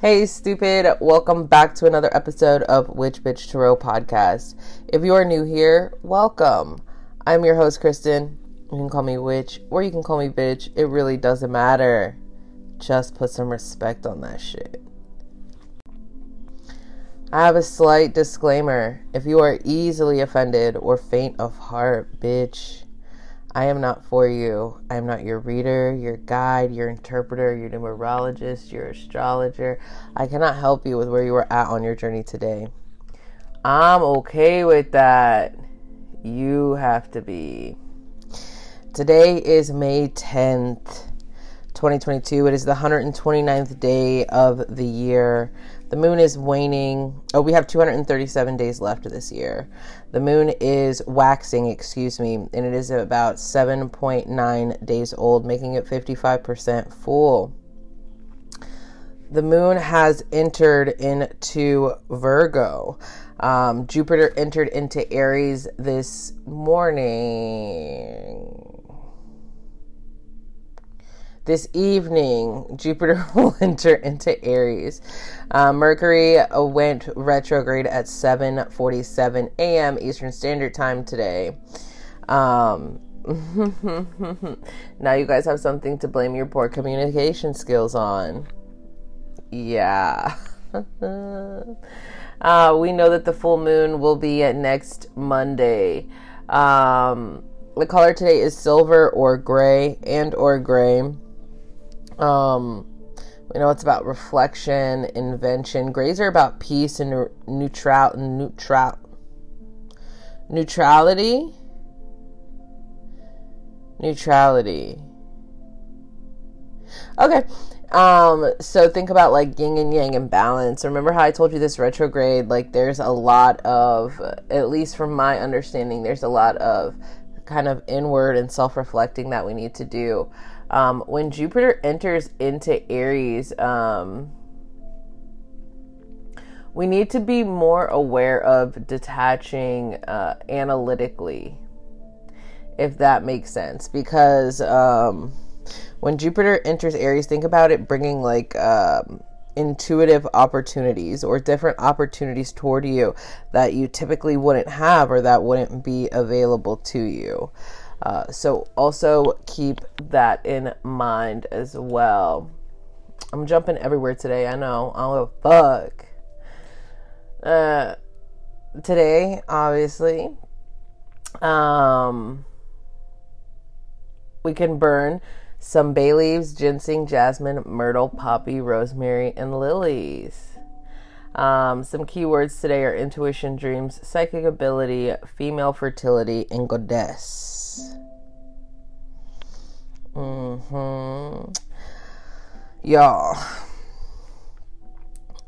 Hey, stupid. Welcome back to another episode of Witch Bitch Tarot podcast. If you are new here, welcome. I'm your host, Kristen. You can call me Witch or you can call me Bitch. It really doesn't matter. Just put some respect on that shit. I have a slight disclaimer. If you are easily offended or faint of heart, bitch, I am not for you. I am not your reader, your guide, your interpreter, your numerologist, your astrologer. I cannot help you with where you are at on your journey today. I'm okay with that. You have to be. Today is May 10th, 2022. It is the 129th day of the year. The moon is waning. Oh, we have 237 days left this year. The moon is waxing, excuse me, and it is about 7.9 days old, making it 55% full. The moon has entered into Virgo. Um, Jupiter entered into Aries this morning this evening, Jupiter will enter into Aries. Uh, Mercury went retrograde at 7:47 a.m. Eastern Standard Time today. Um, now you guys have something to blame your poor communication skills on. Yeah. uh, we know that the full moon will be at next Monday. Um, the color today is silver or gray and or gray. Um, we know it's about reflection, invention. Grays are about peace and neutral, neutral, neutrality. Neutrality. Okay. Um, so think about like yin and yang and balance. Remember how I told you this retrograde, like there's a lot of, at least from my understanding, there's a lot of kind of inward and self reflecting that we need to do. Um, when Jupiter enters into Aries, um, we need to be more aware of detaching uh, analytically, if that makes sense. Because um, when Jupiter enters Aries, think about it bringing like um, intuitive opportunities or different opportunities toward you that you typically wouldn't have or that wouldn't be available to you. Uh, so also keep that in mind as well. I'm jumping everywhere today. I know. I don't a fuck. Uh, today, obviously, um, we can burn some bay leaves, ginseng, jasmine, myrtle, poppy, rosemary, and lilies. Um, some keywords today are intuition, dreams, psychic ability, female fertility, and goddess. Mm-hmm. Y'all,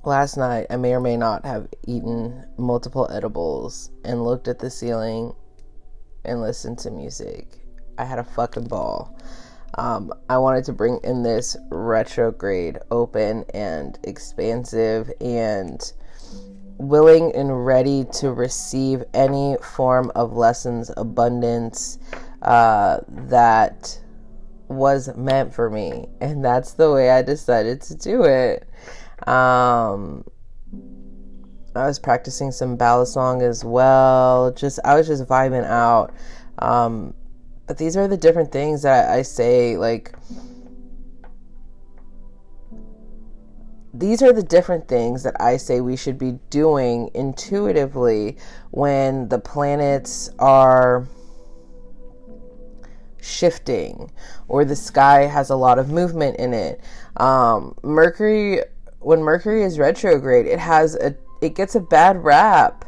last night I may or may not have eaten multiple edibles and looked at the ceiling and listened to music. I had a fucking ball. Um, I wanted to bring in this retrograde, open and expansive, and willing and ready to receive any form of lessons, abundance uh, that was meant for me. And that's the way I decided to do it. Um, I was practicing some ballad song as well. Just I was just vibing out. Um, but these are the different things that I say like these are the different things that I say we should be doing intuitively when the planets are shifting or the sky has a lot of movement in it. Um, Mercury, when Mercury is retrograde, it has a it gets a bad rap.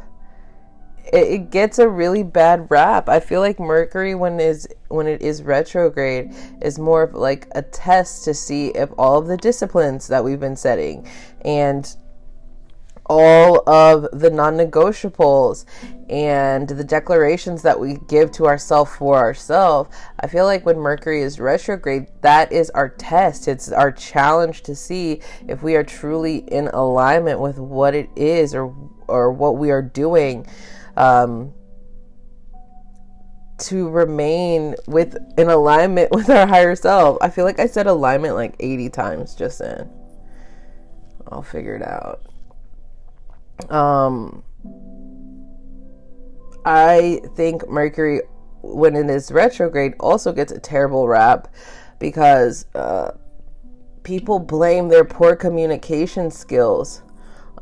It, gets a really bad rap. I feel like Mercury, when is when it is retrograde, is more of like a test to see if all of the disciplines that we've been setting and all of the non negotiables and the declarations that we give to ourselves for ourselves. I feel like when Mercury is retrograde, that is our test. It's our challenge to see if we are truly in alignment with what it is or or what we are doing. Um, to remain with in alignment with our higher self. I feel like I said alignment like 80 times just then. I'll figure it out. Um, I think Mercury, when it is retrograde, also gets a terrible rap because uh, people blame their poor communication skills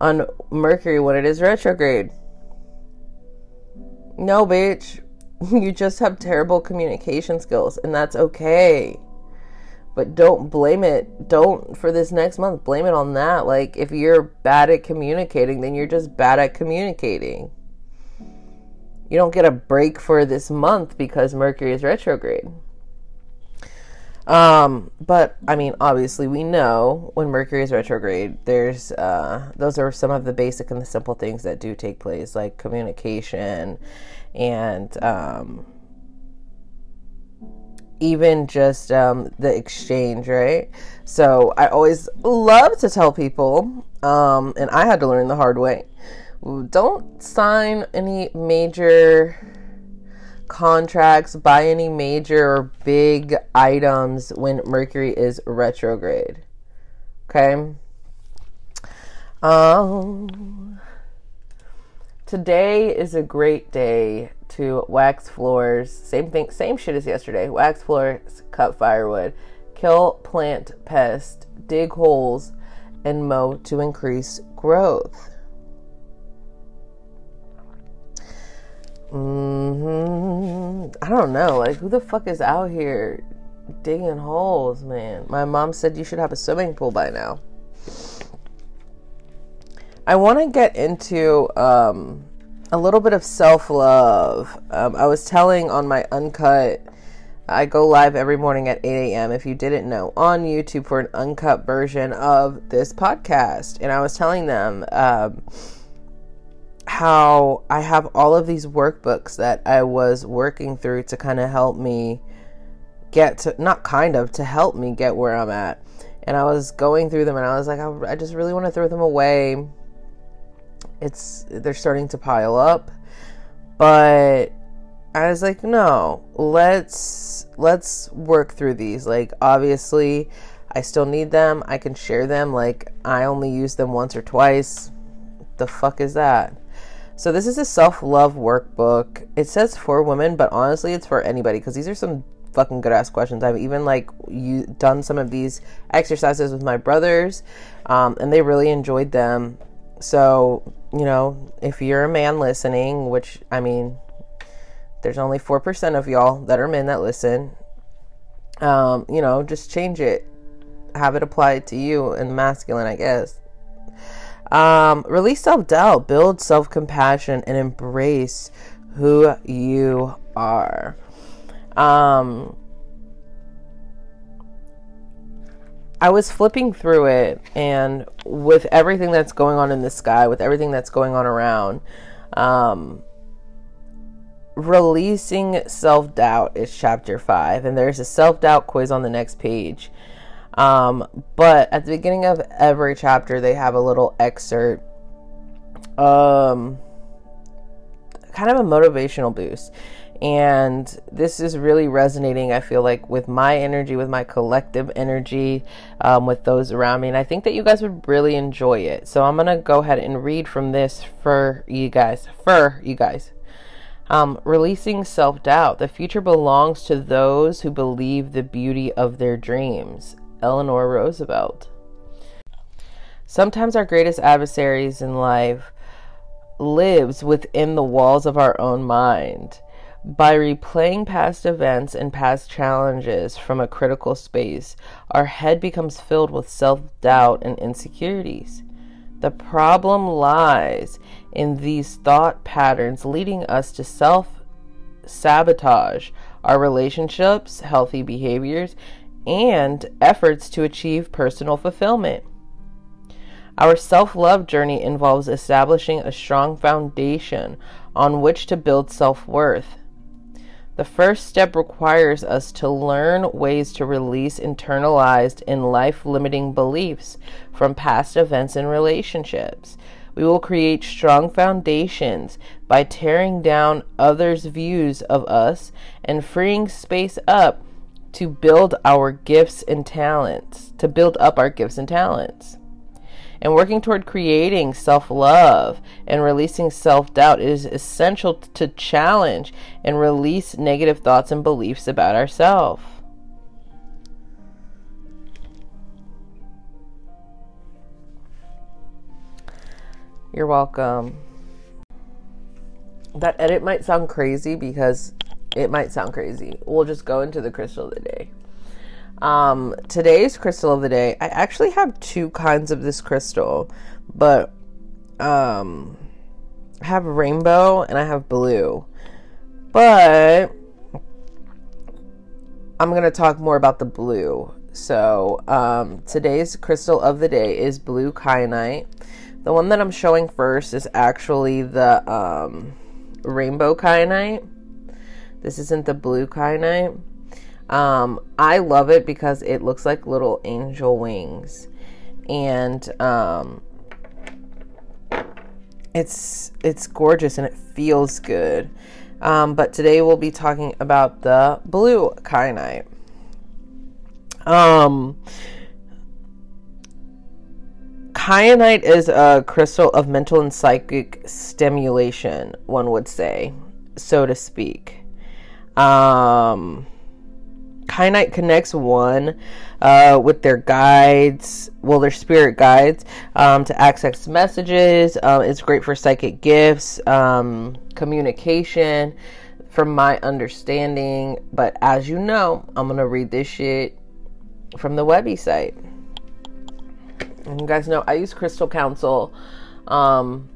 on Mercury when it is retrograde. No, bitch. You just have terrible communication skills, and that's okay. But don't blame it. Don't, for this next month, blame it on that. Like, if you're bad at communicating, then you're just bad at communicating. You don't get a break for this month because Mercury is retrograde. Um, but I mean, obviously, we know when Mercury is retrograde, there's uh, those are some of the basic and the simple things that do take place, like communication and um, even just um, the exchange, right? So I always love to tell people, um, and I had to learn the hard way don't sign any major contracts, buy any major or big items when Mercury is retrograde. Okay? Um Today is a great day to wax floors. Same thing, same shit as yesterday. Wax floors, cut firewood, kill plant pests, dig holes, and mow to increase growth. Mm-hmm. I don't know. Like, who the fuck is out here digging holes, man? My mom said you should have a swimming pool by now. I want to get into um, a little bit of self love. Um, I was telling on my uncut. I go live every morning at 8 a.m. If you didn't know, on YouTube for an uncut version of this podcast, and I was telling them. Um, how I have all of these workbooks that I was working through to kind of help me get to, not kind of, to help me get where I'm at. And I was going through them and I was like, I, I just really want to throw them away. It's, they're starting to pile up. But I was like, no, let's, let's work through these. Like, obviously, I still need them. I can share them. Like, I only use them once or twice. The fuck is that? So this is a self-love workbook. It says for women, but honestly, it's for anybody because these are some fucking good ass questions. I've even like you done some of these exercises with my brothers, um, and they really enjoyed them. So you know, if you're a man listening, which I mean, there's only four percent of y'all that are men that listen. Um, you know, just change it, have it applied to you in masculine, I guess. Um, release self doubt, build self compassion, and embrace who you are. Um, I was flipping through it, and with everything that's going on in the sky, with everything that's going on around, um, releasing self doubt is chapter five, and there's a self doubt quiz on the next page. Um, but at the beginning of every chapter, they have a little excerpt, um, kind of a motivational boost. And this is really resonating, I feel like, with my energy, with my collective energy, um, with those around me. And I think that you guys would really enjoy it. So I'm going to go ahead and read from this for you guys. For you guys. Um, releasing self doubt. The future belongs to those who believe the beauty of their dreams. Eleanor Roosevelt. Sometimes our greatest adversaries in life lives within the walls of our own mind. By replaying past events and past challenges from a critical space, our head becomes filled with self doubt and insecurities. The problem lies in these thought patterns leading us to self sabotage our relationships, healthy behaviors, and efforts to achieve personal fulfillment. Our self love journey involves establishing a strong foundation on which to build self worth. The first step requires us to learn ways to release internalized and life limiting beliefs from past events and relationships. We will create strong foundations by tearing down others' views of us and freeing space up to build our gifts and talents, to build up our gifts and talents. and working toward creating self love and releasing self doubt is essential to challenge and release negative thoughts and beliefs about ourselves. You're welcome. That edit might sound crazy because it might sound crazy. We'll just go into the crystal of the day. Um, today's crystal of the day, I actually have two kinds of this crystal, but um, I have rainbow and I have blue. But I'm going to talk more about the blue. So, um, today's crystal of the day is blue kyanite. The one that I'm showing first is actually the um, rainbow kyanite. This isn't the blue kyanite. Um, I love it because it looks like little angel wings, and um, it's it's gorgeous and it feels good. Um, but today we'll be talking about the blue kyanite. Um, kyanite is a crystal of mental and psychic stimulation, one would say, so to speak. Um, Kyanite connects one uh, with their guides, well, their spirit guides, um, to access messages. Um, it's great for psychic gifts, um, communication, from my understanding. But as you know, I'm going to read this shit from the Webby site. And you guys know I use Crystal Council. Um,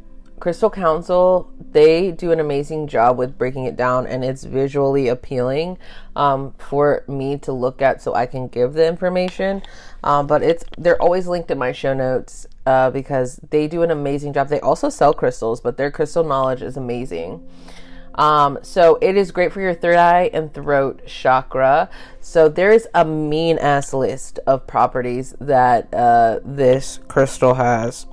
Crystal Council, they do an amazing job with breaking it down and it's visually appealing um, for me to look at so I can give the information. Um, but it's they're always linked in my show notes uh, because they do an amazing job. They also sell crystals, but their crystal knowledge is amazing. Um, so it is great for your third eye and throat chakra. So there is a mean ass list of properties that uh, this crystal has.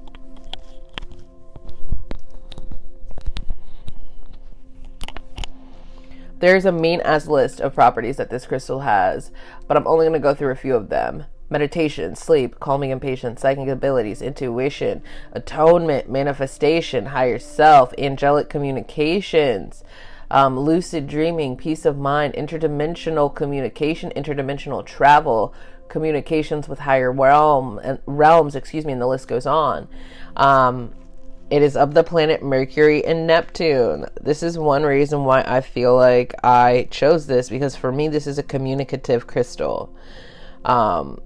There's a mean ass list of properties that this crystal has, but I'm only going to go through a few of them. Meditation, sleep, calming impatience, psychic abilities, intuition, atonement, manifestation, higher self, angelic communications, um, lucid dreaming, peace of mind, interdimensional communication, interdimensional travel, communications with higher realm and realms, excuse me, and the list goes on. Um, it is of the planet Mercury and Neptune. This is one reason why I feel like I chose this because for me, this is a communicative crystal. Um,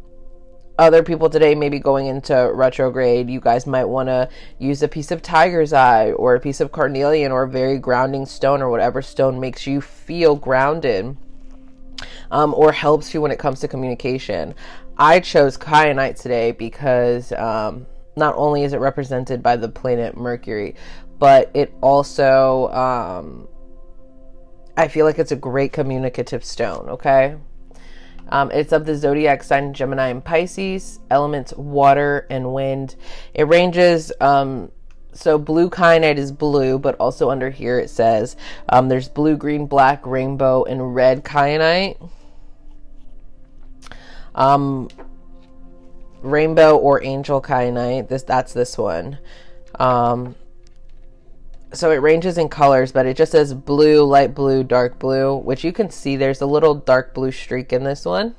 other people today may be going into retrograde. You guys might want to use a piece of tiger's eye or a piece of carnelian or a very grounding stone or whatever stone makes you feel grounded um, or helps you when it comes to communication. I chose kyanite today because. Um, not only is it represented by the planet Mercury, but it also, um, I feel like it's a great communicative stone, okay? Um, it's of the zodiac sign Gemini and Pisces, elements water and wind. It ranges, um, so blue kyanite is blue, but also under here it says um, there's blue, green, black, rainbow, and red kyanite. Um, rainbow or angel kyanite. This that's this one. Um, so it ranges in colors, but it just says blue, light blue, dark blue, which you can see there's a little dark blue streak in this one.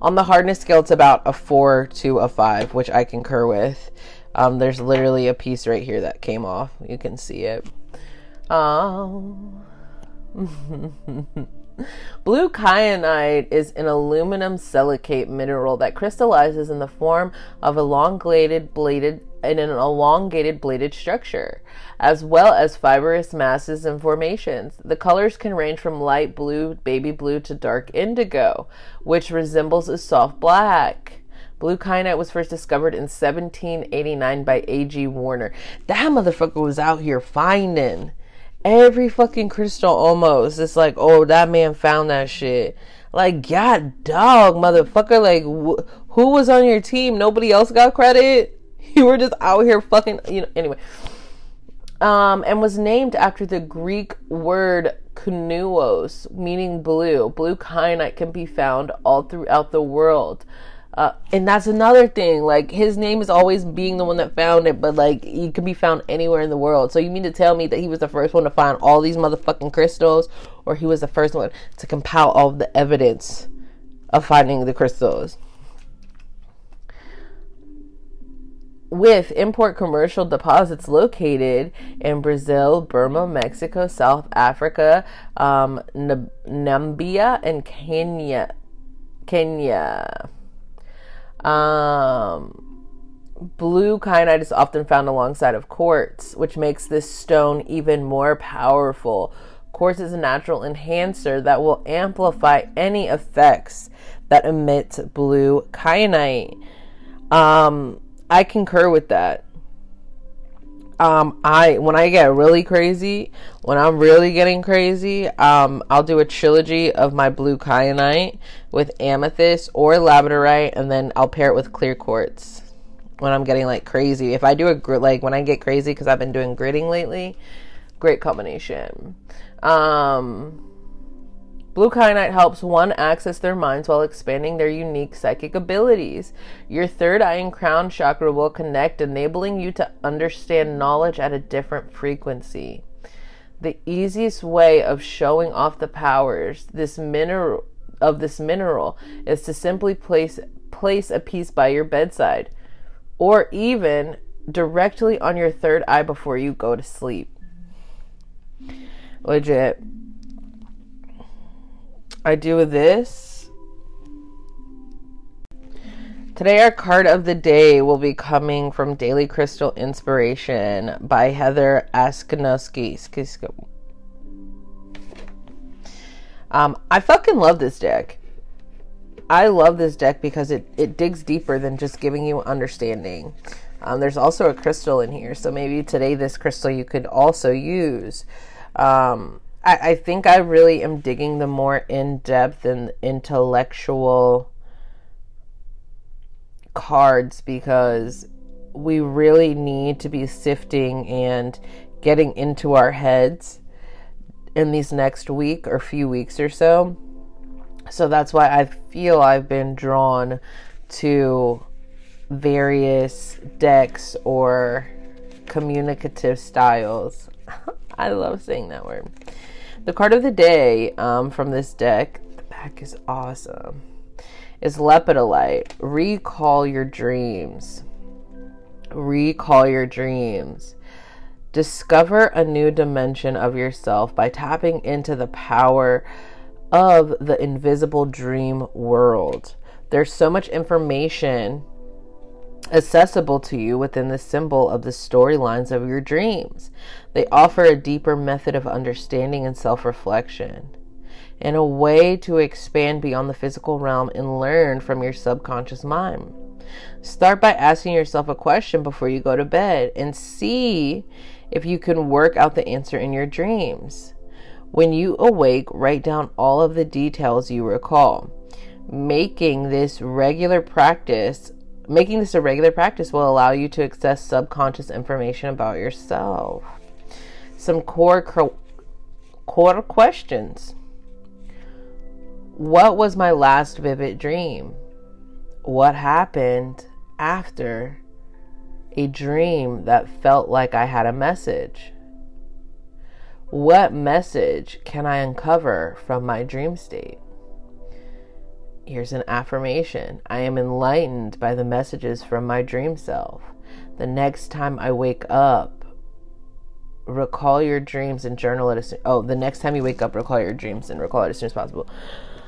On the hardness scale, it's about a four to a five, which I concur with. Um, there's literally a piece right here that came off. You can see it. Um, Blue kyanite is an aluminum silicate mineral that crystallizes in the form of elongated bladed in an elongated bladed structure, as well as fibrous masses and formations. The colors can range from light blue, baby blue to dark indigo, which resembles a soft black. Blue kyanite was first discovered in 1789 by A.G. Werner. That motherfucker was out here finding every fucking crystal almost. It's like, oh, that man found that shit. Like, god dog, motherfucker. Like, wh- who was on your team? Nobody else got credit. You were just out here fucking, you know. Anyway, um, and was named after the Greek word kunuos, meaning blue. Blue kyanite can be found all throughout the world. Uh, and that's another thing. Like his name is always being the one that found it, but like he could be found anywhere in the world. So you mean to tell me that he was the first one to find all these motherfucking crystals, or he was the first one to compile all the evidence of finding the crystals? with import commercial deposits located in Brazil, Burma, Mexico, South Africa, um, Namibia, and Kenya. Kenya. Um, blue kyanite is often found alongside of quartz, which makes this stone even more powerful. Quartz is a natural enhancer that will amplify any effects that emit blue kyanite. Um, I concur with that. Um, I when I get really crazy, when I'm really getting crazy, um, I'll do a trilogy of my blue kyanite with amethyst or labradorite, and then I'll pair it with clear quartz when I'm getting like crazy. If I do a grit, like when I get crazy because I've been doing gritting lately, great combination. Um, Blue kyanite helps one access their minds while expanding their unique psychic abilities. Your third eye and crown chakra will connect, enabling you to understand knowledge at a different frequency. The easiest way of showing off the powers this mineral of this mineral is to simply place place a piece by your bedside or even directly on your third eye before you go to sleep. Legit. I do this. Today, our card of the day will be coming from Daily Crystal Inspiration by Heather Askinosie. Um, I fucking love this deck. I love this deck because it, it digs deeper than just giving you understanding. Um, there's also a crystal in here, so maybe today this crystal you could also use. Um, I, I think I really am digging the more in depth and intellectual cards because we really need to be sifting and getting into our heads in these next week or few weeks or so. So that's why I feel I've been drawn to various decks or communicative styles. I love saying that word. The card of the day um, from this deck, the back is awesome, is Lepidolite. Recall your dreams. Recall your dreams. Discover a new dimension of yourself by tapping into the power of the invisible dream world. There's so much information accessible to you within the symbol of the storylines of your dreams. They offer a deeper method of understanding and self reflection, and a way to expand beyond the physical realm and learn from your subconscious mind. Start by asking yourself a question before you go to bed and see if you can work out the answer in your dreams. When you awake, write down all of the details you recall. Making this regular practice Making this a regular practice will allow you to access subconscious information about yourself. Some core core questions. What was my last vivid dream? What happened after a dream that felt like I had a message? What message can I uncover from my dream state? Here's an affirmation I am enlightened by the messages from my dream self. The next time I wake up, recall your dreams and journal it as soon. Oh, the next time you wake up, recall your dreams and recall it as soon as possible.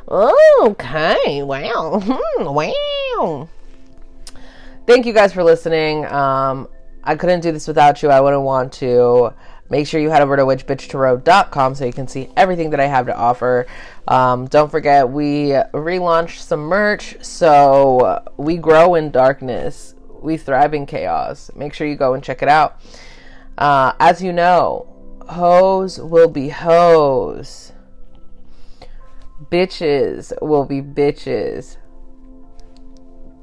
Okay, wow, hmm, wow. Thank you guys for listening. Um, I couldn't do this without you. I wouldn't want to. Make sure you head over to witchbitchtarot.com so you can see everything that I have to offer. Um, don't forget, we relaunched some merch, so we grow in darkness, we thrive in chaos. Make sure you go and check it out. Uh, as you know, hoes will be hoes, bitches will be bitches.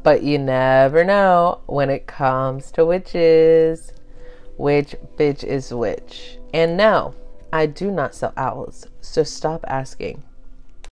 But you never know when it comes to witches which bitch is which. And no, I do not sell owls, so stop asking.